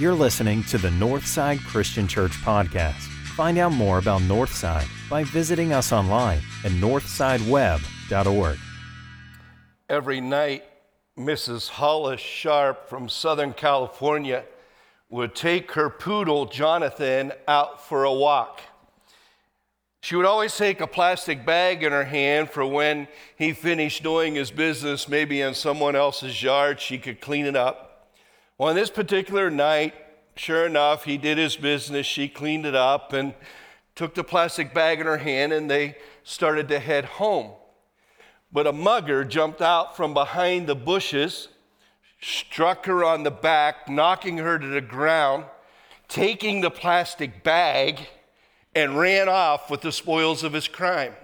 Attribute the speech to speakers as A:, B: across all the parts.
A: You're listening to the Northside Christian Church podcast. Find out more about Northside by visiting us online at northsideweb.org.
B: Every night, Mrs. Hollis Sharp from Southern California would take her poodle, Jonathan, out for a walk. She would always take a plastic bag in her hand for when he finished doing his business, maybe in someone else's yard, she could clean it up. On this particular night, sure enough, he did his business. She cleaned it up and took the plastic bag in her hand, and they started to head home. But a mugger jumped out from behind the bushes, struck her on the back, knocking her to the ground, taking the plastic bag and ran off with the spoils of his crime.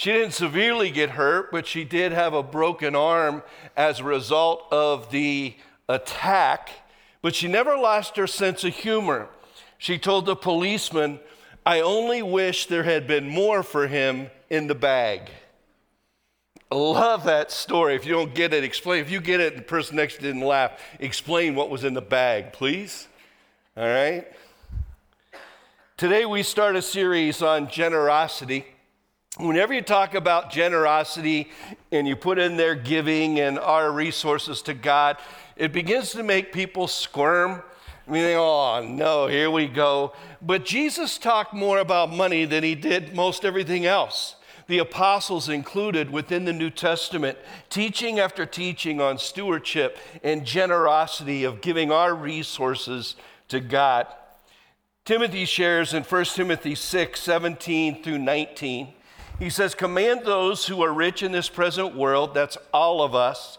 B: She didn't severely get hurt, but she did have a broken arm as a result of the attack. But she never lost her sense of humor. She told the policeman, I only wish there had been more for him in the bag. Love that story. If you don't get it, explain. If you get it and the person next to you didn't laugh, explain what was in the bag, please. All right? Today we start a series on generosity. Whenever you talk about generosity and you put in there giving and our resources to God, it begins to make people squirm. I mean, oh no, here we go. But Jesus talked more about money than he did most everything else. The apostles included within the New Testament, teaching after teaching on stewardship and generosity of giving our resources to God. Timothy shares in 1 Timothy 6 17 through 19. He says, Command those who are rich in this present world, that's all of us,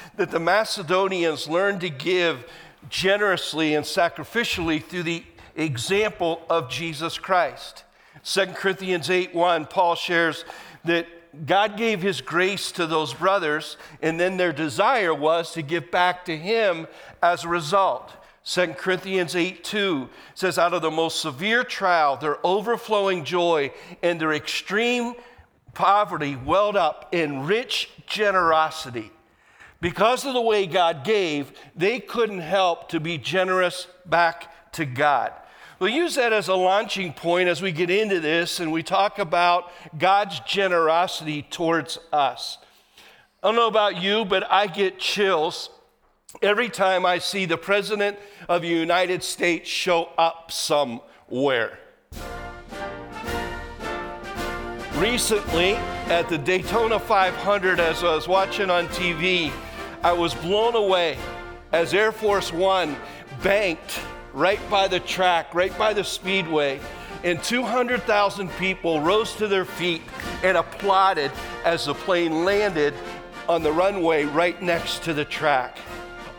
B: that the Macedonians learned to give generously and sacrificially through the example of Jesus Christ. 2 Corinthians 8 1, Paul shares that God gave his grace to those brothers, and then their desire was to give back to him as a result. 2 Corinthians 8 2 says, Out of the most severe trial, their overflowing joy and their extreme poverty welled up in rich generosity. Because of the way God gave, they couldn't help to be generous back to God. We'll use that as a launching point as we get into this and we talk about God's generosity towards us. I don't know about you, but I get chills every time I see the President of the United States show up somewhere. Recently, at the Daytona 500, as I was watching on TV, I was blown away as Air Force One banked right by the track, right by the speedway. And 200,000 people rose to their feet and applauded as the plane landed on the runway right next to the track.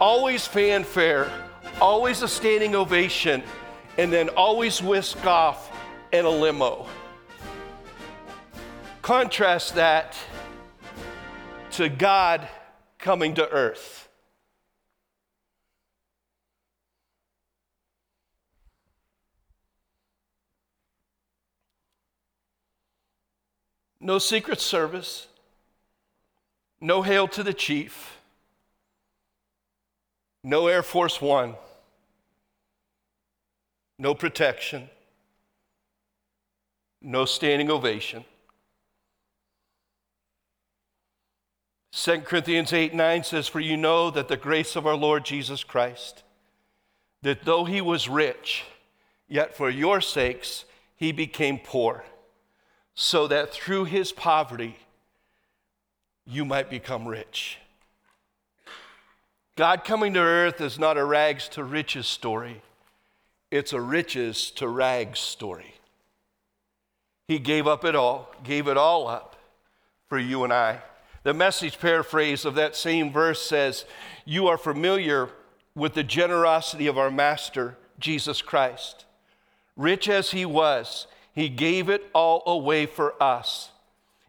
B: Always fanfare, always a standing ovation, and then always whisk off in a limo. Contrast that to God coming to earth. no Secret Service, no hail to the chief, no Air Force One, no protection, no standing ovation. 2 Corinthians 8 9 says, For you know that the grace of our Lord Jesus Christ, that though he was rich, yet for your sakes he became poor so that through his poverty you might become rich. God coming to earth is not a rags to riches story, it's a riches to rags story. He gave up it all, gave it all up for you and I. The message paraphrase of that same verse says, You are familiar with the generosity of our Master, Jesus Christ. Rich as he was, he gave it all away for us.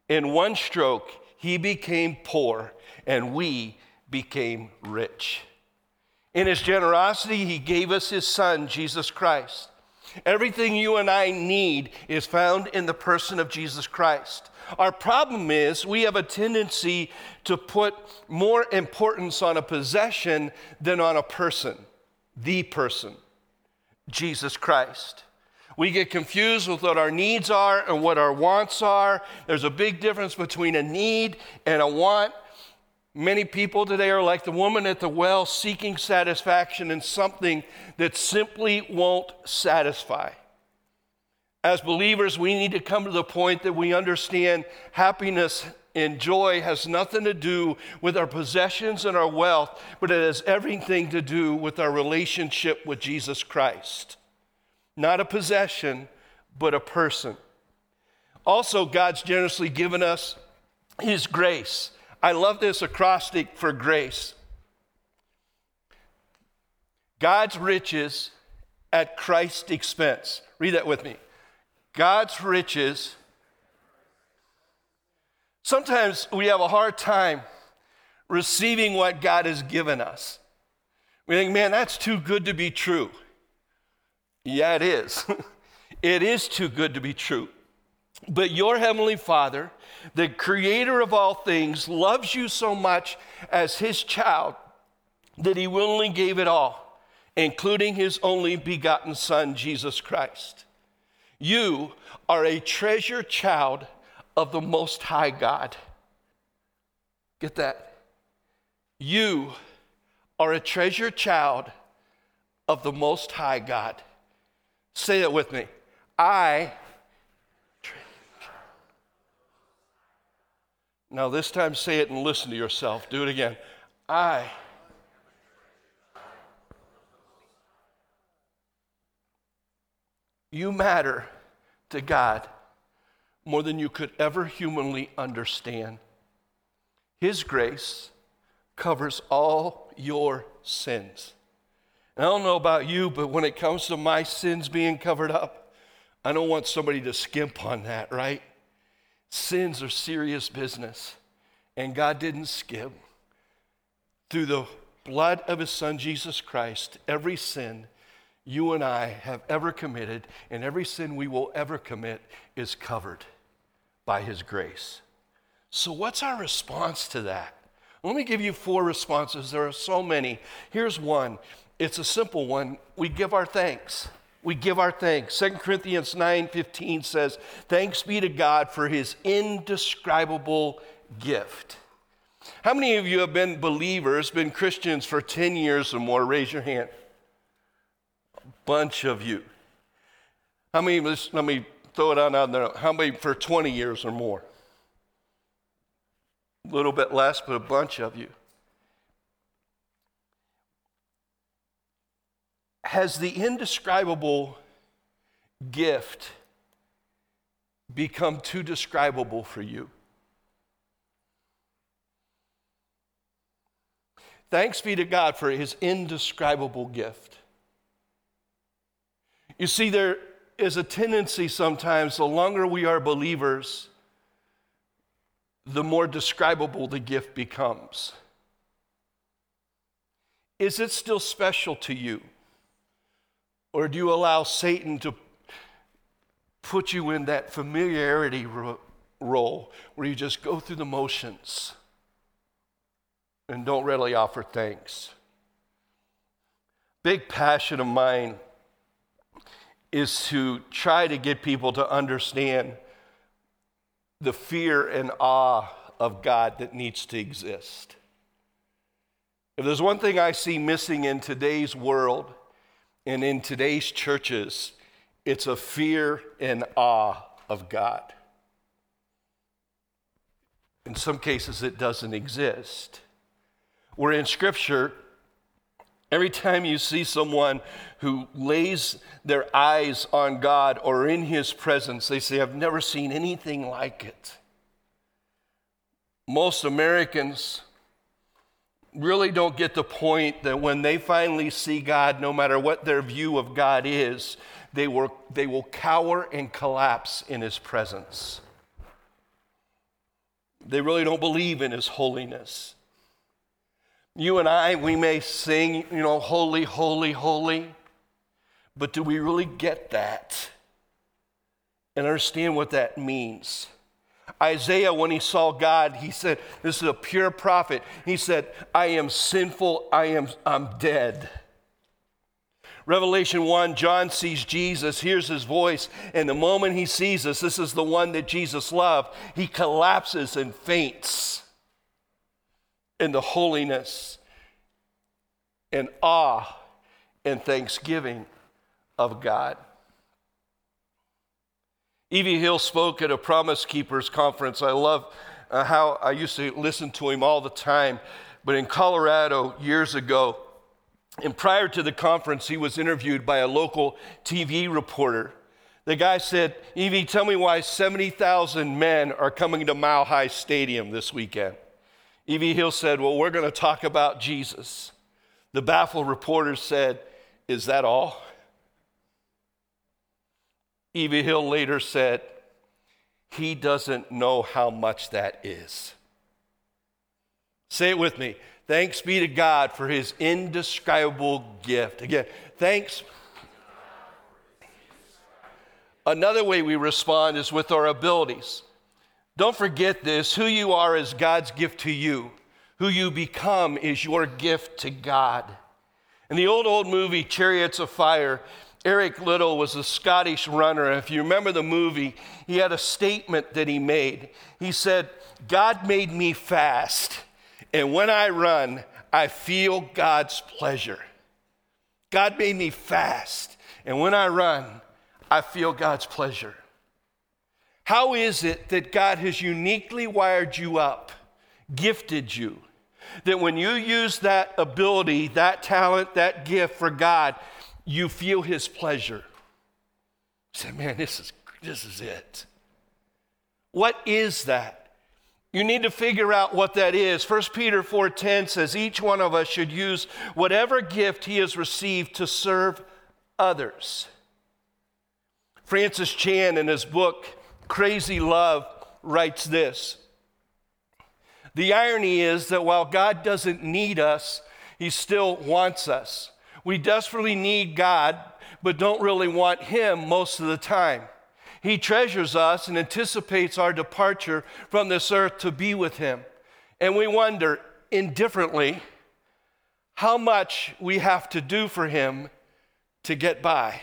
B: In one stroke, he became poor, and we became rich. In his generosity, he gave us his son, Jesus Christ. Everything you and I need is found in the person of Jesus Christ. Our problem is we have a tendency to put more importance on a possession than on a person, the person, Jesus Christ. We get confused with what our needs are and what our wants are. There's a big difference between a need and a want. Many people today are like the woman at the well seeking satisfaction in something that simply won't satisfy. As believers, we need to come to the point that we understand happiness and joy has nothing to do with our possessions and our wealth, but it has everything to do with our relationship with Jesus Christ. Not a possession, but a person. Also, God's generously given us His grace. I love this acrostic for grace God's riches at Christ's expense. Read that with me. God's riches. Sometimes we have a hard time receiving what God has given us. We think, man, that's too good to be true. Yeah, it is. it is too good to be true. But your Heavenly Father, the creator of all things, loves you so much as His child that He willingly gave it all, including His only begotten Son, Jesus Christ. You are a treasure child of the Most High God. Get that? You are a treasure child of the Most High God. Say it with me. I. Now, this time say it and listen to yourself. Do it again. I. You matter to God more than you could ever humanly understand. His grace covers all your sins. And I don't know about you, but when it comes to my sins being covered up, I don't want somebody to skimp on that, right? Sins are serious business, and God didn't skimp. Through the blood of His Son, Jesus Christ, every sin you and I have ever committed, and every sin we will ever commit is covered by His grace. So, what's our response to that? Let me give you four responses. There are so many. Here's one it's a simple one. We give our thanks. We give our thanks. 2 Corinthians 9 15 says, Thanks be to God for his indescribable gift. How many of you have been believers, been Christians for 10 years or more? Raise your hand bunch of you. How many, let me throw it out there, how many for 20 years or more? A little bit less, but a bunch of you. Has the indescribable gift become too describable for you? Thanks be to God for his indescribable gift. You see, there is a tendency sometimes, the longer we are believers, the more describable the gift becomes. Is it still special to you? Or do you allow Satan to put you in that familiarity ro- role where you just go through the motions and don't really offer thanks? Big passion of mine is to try to get people to understand the fear and awe of God that needs to exist. If there's one thing I see missing in today's world and in today's churches, it's a fear and awe of God. In some cases, it doesn't exist. Where in Scripture, Every time you see someone who lays their eyes on God or in His presence, they say, I've never seen anything like it. Most Americans really don't get the point that when they finally see God, no matter what their view of God is, they will, they will cower and collapse in His presence. They really don't believe in His holiness. You and I, we may sing, you know, holy, holy, holy, but do we really get that and understand what that means? Isaiah, when he saw God, he said, This is a pure prophet. He said, I am sinful, I am I'm dead. Revelation 1, John sees Jesus, hears his voice, and the moment he sees us, this is the one that Jesus loved, he collapses and faints in the holiness and awe and thanksgiving of God. E.V. Hill spoke at a Promise Keepers conference. I love uh, how I used to listen to him all the time. But in Colorado years ago, and prior to the conference, he was interviewed by a local TV reporter. The guy said, E.V., tell me why 70,000 men are coming to Mile High Stadium this weekend. E.V. Hill said, Well, we're going to talk about Jesus. The baffled reporter said, Is that all? E.V. Hill later said, He doesn't know how much that is. Say it with me. Thanks be to God for his indescribable gift. Again, thanks. Another way we respond is with our abilities. Don't forget this who you are is God's gift to you, who you become is your gift to God. In the old, old movie, Chariots of Fire, Eric Liddell was a Scottish runner. If you remember the movie, he had a statement that he made. He said, God made me fast, and when I run, I feel God's pleasure. God made me fast, and when I run, I feel God's pleasure. How is it that God has uniquely wired you up, gifted you, that when you use that ability, that talent, that gift for God, you feel His pleasure? say, man, this is, this is it. What is that? You need to figure out what that is. 1 Peter 4:10 says each one of us should use whatever gift he has received to serve others. Francis Chan in his book Crazy Love writes this The irony is that while God doesn't need us, He still wants us. We desperately need God, but don't really want Him most of the time. He treasures us and anticipates our departure from this earth to be with Him. And we wonder indifferently how much we have to do for Him to get by.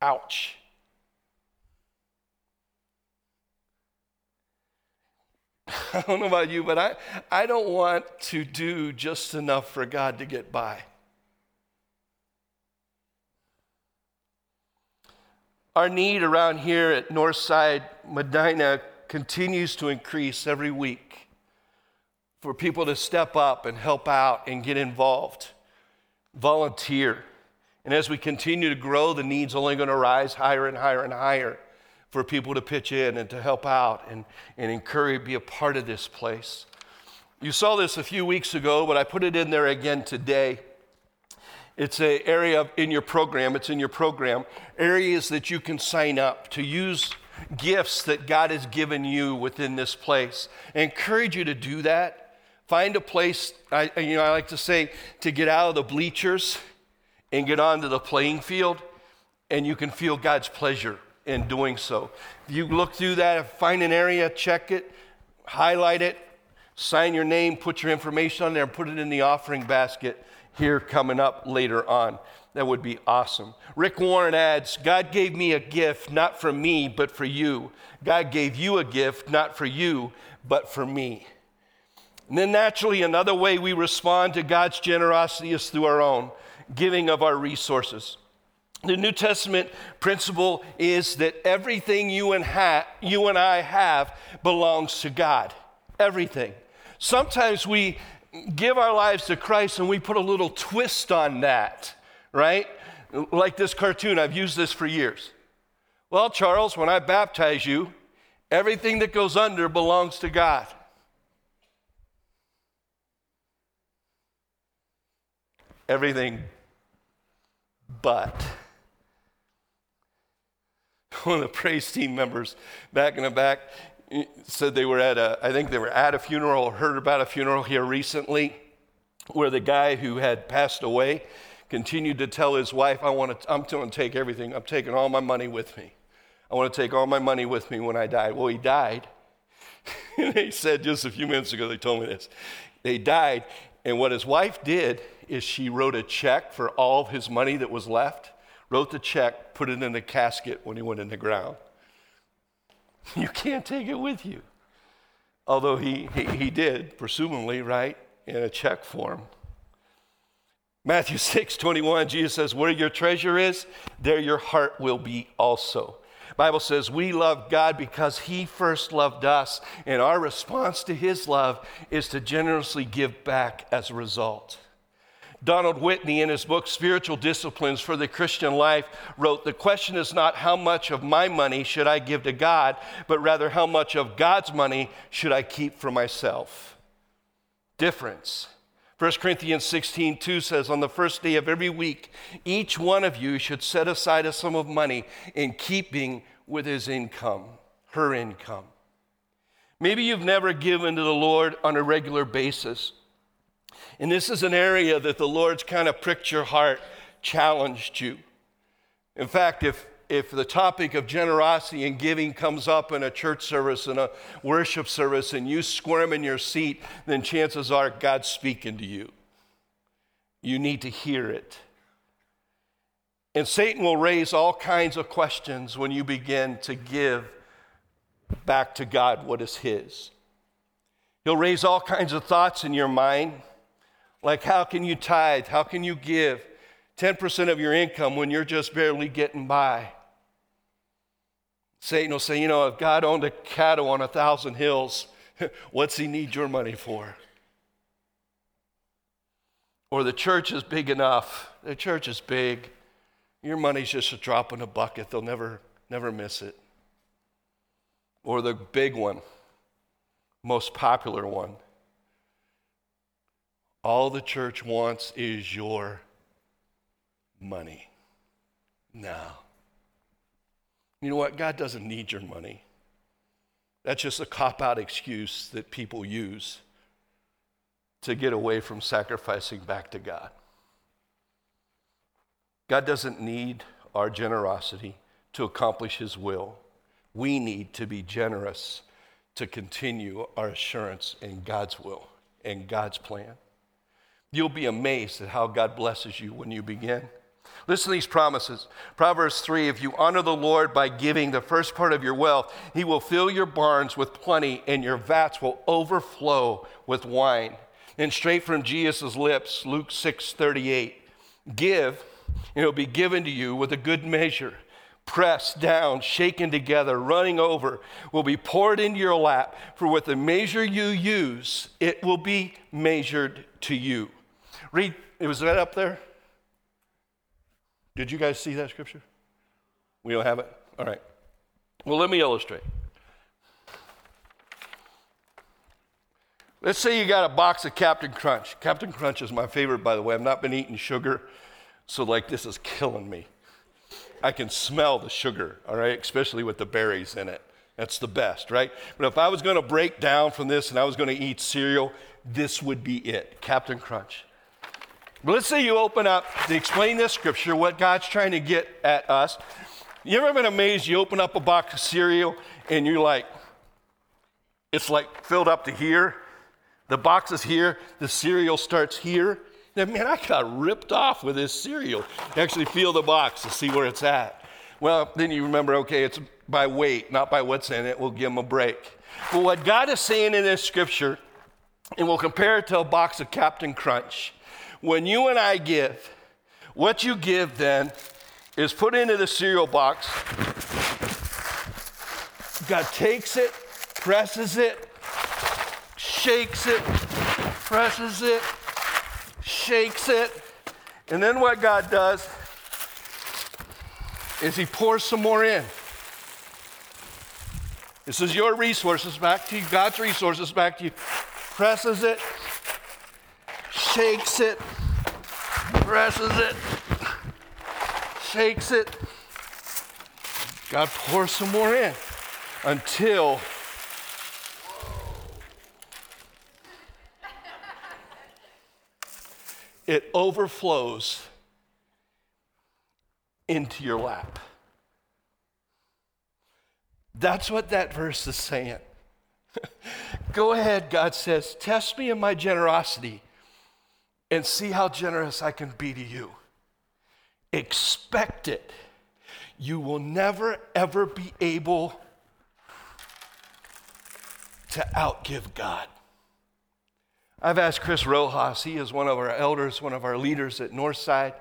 B: Ouch. I don't know about you, but I, I don't want to do just enough for God to get by. Our need around here at Northside Medina continues to increase every week for people to step up and help out and get involved, volunteer. And as we continue to grow, the need's only going to rise higher and higher and higher for people to pitch in and to help out and, and encourage, be a part of this place. You saw this a few weeks ago, but I put it in there again today. It's an area in your program, it's in your program, areas that you can sign up to use gifts that God has given you within this place. I encourage you to do that. Find a place, I, you know, I like to say, to get out of the bleachers and get onto the playing field, and you can feel God's pleasure in doing so. If you look through that, find an area, check it, highlight it, sign your name, put your information on there, and put it in the offering basket here coming up later on. That would be awesome. Rick Warren adds God gave me a gift, not for me, but for you. God gave you a gift, not for you, but for me. And then, naturally, another way we respond to God's generosity is through our own giving of our resources. The New Testament principle is that everything you and, ha- you and I have belongs to God. Everything. Sometimes we give our lives to Christ and we put a little twist on that, right? Like this cartoon, I've used this for years. Well, Charles, when I baptize you, everything that goes under belongs to God. everything but. One of the praise team members back in the back said they were at a, I think they were at a funeral or heard about a funeral here recently where the guy who had passed away continued to tell his wife, I want to, I'm going to take everything. I'm taking all my money with me. I want to take all my money with me when I die. Well, he died. and he said just a few minutes ago, they told me this. They died, and what his wife did is she wrote a check for all of his money that was left, wrote the check, put it in a casket when he went in the ground. You can't take it with you. Although he, he, he did, presumably, right, in a check form. Matthew 6 21, Jesus says, Where your treasure is, there your heart will be also. Bible says we love God because he first loved us and our response to his love is to generously give back as a result. Donald Whitney, in his book Spiritual Disciplines for the Christian Life, wrote The question is not how much of my money should I give to God, but rather how much of God's money should I keep for myself. Difference. 1 Corinthians 16, 2 says, On the first day of every week, each one of you should set aside a sum of money in keeping with his income, her income. Maybe you've never given to the Lord on a regular basis. And this is an area that the Lord's kind of pricked your heart, challenged you. In fact, if, if the topic of generosity and giving comes up in a church service and a worship service and you squirm in your seat, then chances are God's speaking to you. You need to hear it. And Satan will raise all kinds of questions when you begin to give back to God what is His. He'll raise all kinds of thoughts in your mind. Like, how can you tithe? How can you give 10% of your income when you're just barely getting by? Satan will say, you know, if God owned a cattle on a thousand hills, what's he need your money for? Or the church is big enough. The church is big. Your money's just a drop in a bucket. They'll never, never miss it. Or the big one, most popular one. All the church wants is your money. Now, you know what? God doesn't need your money. That's just a cop out excuse that people use to get away from sacrificing back to God. God doesn't need our generosity to accomplish His will. We need to be generous to continue our assurance in God's will and God's plan. You'll be amazed at how God blesses you when you begin. Listen to these promises. Proverbs 3 If you honor the Lord by giving the first part of your wealth, he will fill your barns with plenty, and your vats will overflow with wine. And straight from Jesus' lips, Luke 6 38, give, and it'll be given to you with a good measure pressed down, shaken together, running over, will be poured into your lap. For with the measure you use, it will be measured to you. Read, it was that up there? Did you guys see that scripture? We don't have it? All right. Well, let me illustrate. Let's say you got a box of Captain Crunch. Captain Crunch is my favorite, by the way. I've not been eating sugar, so like this is killing me. I can smell the sugar, all right, especially with the berries in it. That's the best, right? But if I was going to break down from this and I was going to eat cereal, this would be it Captain Crunch. But let's say you open up to explain this scripture, what God's trying to get at us. You ever been amazed you open up a box of cereal and you're like, it's like filled up to here. The box is here, the cereal starts here. Now, man, I got ripped off with this cereal. You actually feel the box to see where it's at. Well, then you remember, okay, it's by weight, not by what's in it. We'll give them a break. But what God is saying in this scripture, and we'll compare it to a box of Captain Crunch when you and I give, what you give then is put into the cereal box. God takes it, presses it, shakes it, presses it, shakes it, and then what God does is He pours some more in. This is your resources back to you, God's resources back to you. Presses it, shakes it, presses it, shakes it. God pours some more in until it overflows into your lap. That's what that verse is saying. Go ahead, God says, test me in my generosity and see how generous I can be to you. Expect it. You will never, ever be able to outgive God. I've asked Chris Rojas, he is one of our elders, one of our leaders at Northside,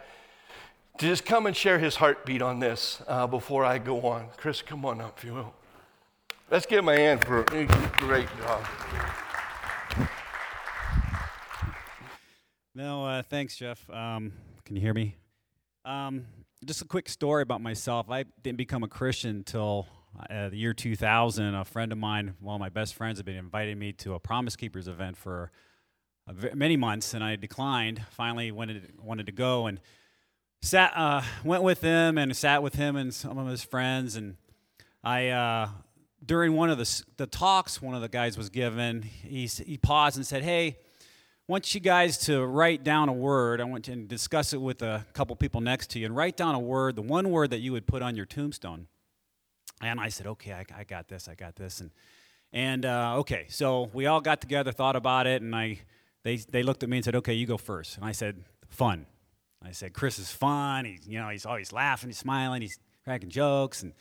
B: to just come and share his heartbeat on this uh, before I go on. Chris, come on up if you will. Let's give him a hand for a great job.
C: No, uh, thanks, Jeff. Um, can you hear me? Um, just a quick story about myself. I didn't become a Christian until uh, the year 2000. A friend of mine, one of my best friends, had been inviting me to a Promise Keepers event for many months, and I declined. Finally, wanted wanted to go and sat uh, went with him and sat with him and some of his friends. And I uh, during one of the the talks, one of the guys was given. He he paused and said, "Hey." Want you guys to write down a word. I want you to discuss it with a couple people next to you and write down a word, the one word that you would put on your tombstone. And I said, okay, I, I got this, I got this. And, and uh, okay, so we all got together, thought about it, and I, they, they looked at me and said, okay, you go first. And I said, fun. I said, Chris is fun. He's, you know, he's always laughing, he's smiling, he's cracking jokes, and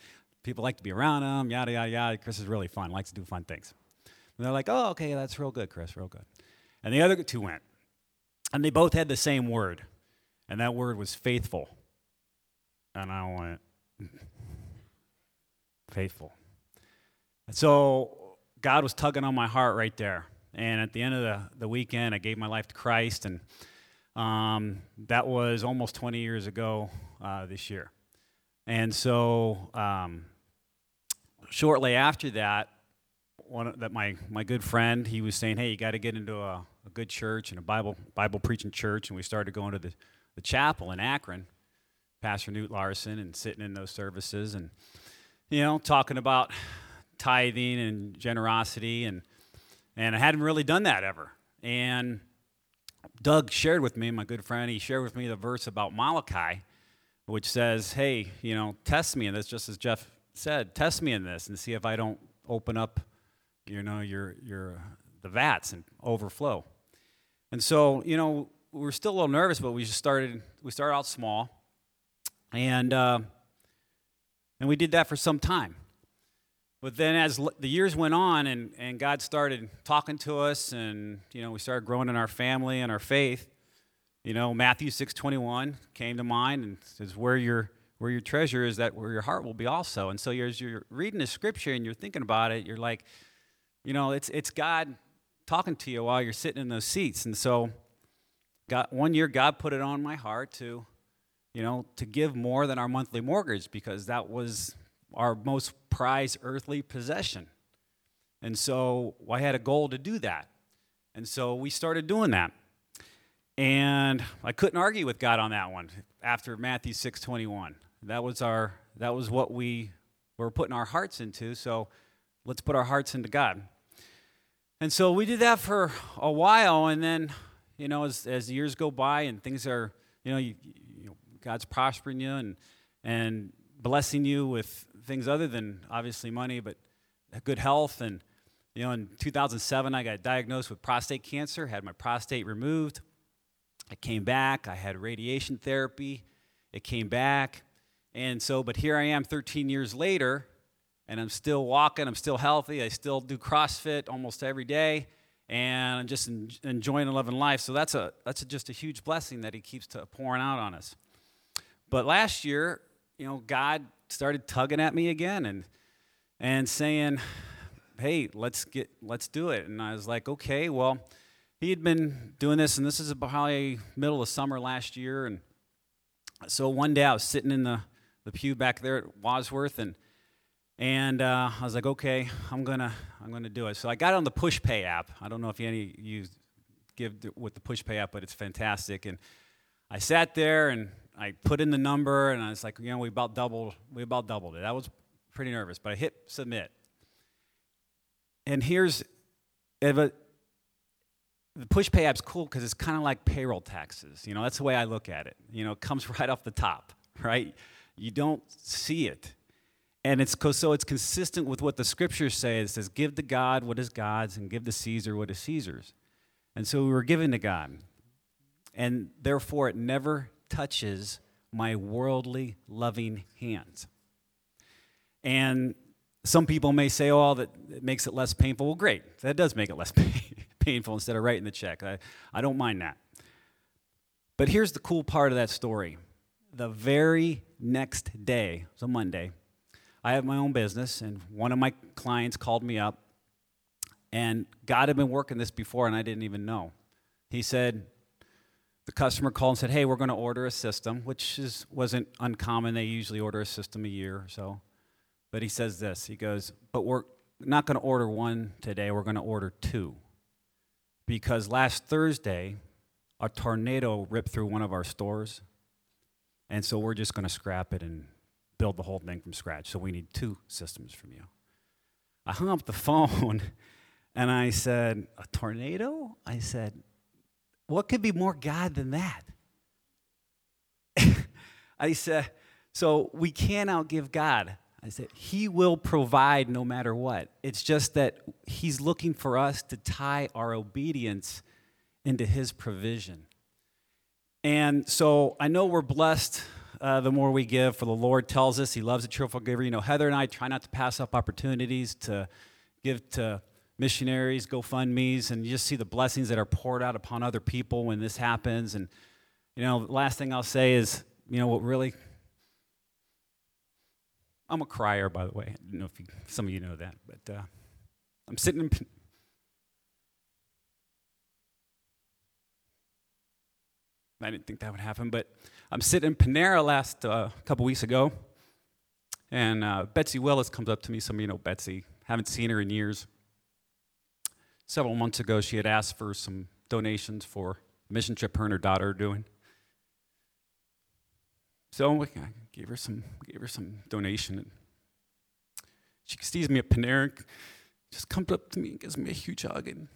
C: people like to be around him, yada, yada, yada. Chris is really fun, likes to do fun things. And they're like, oh, okay, that's real good, Chris, real good. And the other two went. And they both had the same word. And that word was faithful. And I went, faithful. And so God was tugging on my heart right there. And at the end of the, the weekend, I gave my life to Christ. And um, that was almost 20 years ago uh, this year. And so um, shortly after that, one that my, my good friend, he was saying, hey, you got to get into a, a good church and a Bible Bible preaching church, and we started going to the, the chapel in Akron, Pastor Knute Larson, and sitting in those services, and you know, talking about tithing and generosity, and and I hadn't really done that ever. And Doug shared with me, my good friend, he shared with me the verse about Malachi, which says, "Hey, you know, test me in this," just as Jeff said, "Test me in this, and see if I don't open up, you know, your your the vats and overflow." And so, you know, we were still a little nervous, but we just started, we started out small. And, uh, and we did that for some time. But then as the years went on and, and God started talking to us and, you know, we started growing in our family and our faith, you know, Matthew 6.21 came to mind and says, where your, where your treasure is, that where your heart will be also. And so as you're reading the scripture and you're thinking about it, you're like, you know, it's, it's God talking to you while you're sitting in those seats. And so, God, one year, God put it on my heart to, you know, to give more than our monthly mortgage because that was our most prized earthly possession. And so I had a goal to do that. And so we started doing that. And I couldn't argue with God on that one after Matthew 6:21. That was our that was what we were putting our hearts into. So let's put our hearts into God. And so we did that for a while, and then, you know, as, as years go by and things are, you know, you, you know, God's prospering you and, and blessing you with things other than obviously money, but good health. And, you know, in 2007, I got diagnosed with prostate cancer, had my prostate removed. I came back, I had radiation therapy, it came back. And so, but here I am 13 years later, and I'm still walking, I'm still healthy, I still do CrossFit almost every day, and I'm just enjoying and loving life. So that's, a, that's a, just a huge blessing that He keeps pouring out on us. But last year, you know, God started tugging at me again and, and saying, hey, let's, get, let's do it. And I was like, okay, well, he had been doing this, and this is probably middle of summer last year. And so one day I was sitting in the, the pew back there at Wadsworth, and and uh, I was like, okay, I'm gonna I'm gonna do it. So I got on the PushPay app. I don't know if any of you give with the PushPay app, but it's fantastic. And I sat there and I put in the number and I was like, you know, we about doubled, we about doubled it. I was pretty nervous, but I hit submit. And here's, the PushPay app's cool because it's kind of like payroll taxes. You know, that's the way I look at it. You know, it comes right off the top, right? You don't see it. And it's so it's consistent with what the scriptures say. It says, "Give to God what is God's, and give to Caesar what is Caesar's." And so we were given to God, and therefore it never touches my worldly loving hands. And some people may say, "Oh, that makes it less painful." Well, great, that does make it less painful instead of writing the check. I, I don't mind that. But here's the cool part of that story: the very next day, it was a Monday I have my own business, and one of my clients called me up, and God had been working this before, and I didn't even know. He said, the customer called and said, "Hey, we're going to order a system," which is, wasn't uncommon. They usually order a system a year or so. But he says this. He goes, "But we're not going to order one today. We're going to order two, because last Thursday, a tornado ripped through one of our stores, and so we're just going to scrap it and build the whole thing from scratch. So we need two systems from you. I hung up the phone and I said, A tornado? I said, What could be more God than that? I said, So we can't outgive God. I said, He will provide no matter what. It's just that He's looking for us to tie our obedience into His provision. And so I know we're blessed uh, the more we give. For the Lord tells us He loves a cheerful giver. You know, Heather and I try not to pass up opportunities to give to missionaries, GoFundMe's, and you just see the blessings that are poured out upon other people when this happens. And, you know, the last thing I'll say is, you know, what really. I'm a crier, by the way. I don't know if you, some of you know that, but uh, I'm sitting in. I didn't think that would happen, but I'm sitting in Panera last uh, couple weeks ago, and uh, Betsy Willis comes up to me. Some of you know Betsy. Haven't seen her in years. Several months ago, she had asked for some donations for a mission trip her and her daughter are doing. So I gave her some, gave her some donation. And she sees me at Panera, just comes up to me and gives me a huge hug and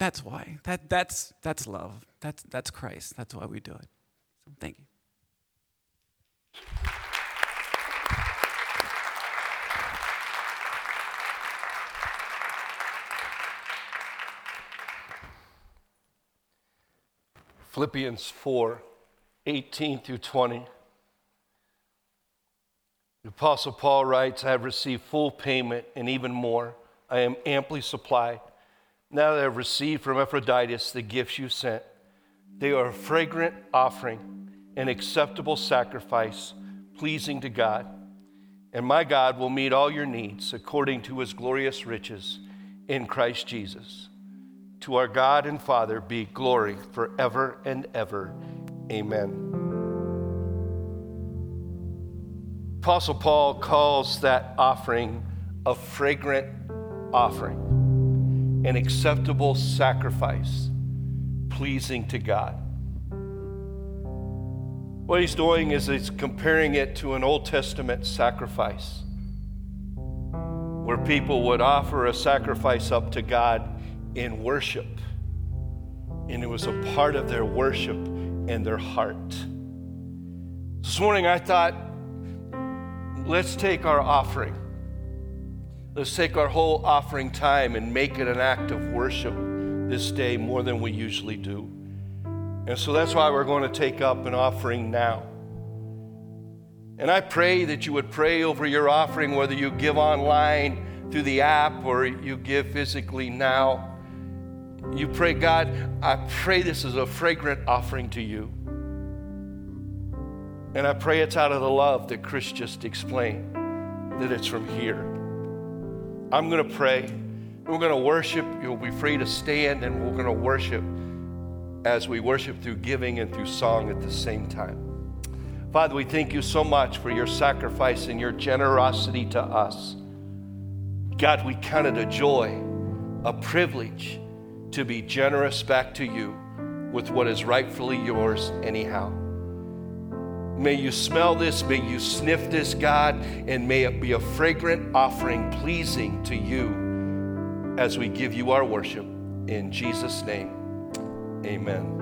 C: That's why. That, that's, that's love. That's, that's Christ. That's why we do it. So thank you.
B: Philippians 4 18 through 20. The Apostle Paul writes, I have received full payment and even more. I am amply supplied. Now that I have received from Epaphroditus the gifts you sent, they are a fragrant offering, an acceptable sacrifice, pleasing to God. And my God will meet all your needs according to his glorious riches in Christ Jesus. To our God and Father be glory forever and ever. Amen. Apostle Paul calls that offering a fragrant offering an acceptable sacrifice, pleasing to God. What he's doing is he's comparing it to an Old Testament sacrifice where people would offer a sacrifice up to God in worship. And it was a part of their worship and their heart. This morning I thought, let's take our offering Let's take our whole offering time and make it an act of worship this day more than we usually do. And so that's why we're going to take up an offering now. And I pray that you would pray over your offering, whether you give online through the app or you give physically now. You pray, God, I pray this is a fragrant offering to you. And I pray it's out of the love that Chris just explained, that it's from here. I'm going to pray. We're going to worship. You'll be free to stand, and we're going to worship as we worship through giving and through song at the same time. Father, we thank you so much for your sacrifice and your generosity to us. God, we count it a joy, a privilege to be generous back to you with what is rightfully yours, anyhow. May you smell this, may you sniff this, God, and may it be a fragrant offering pleasing to you as we give you our worship. In Jesus' name, amen.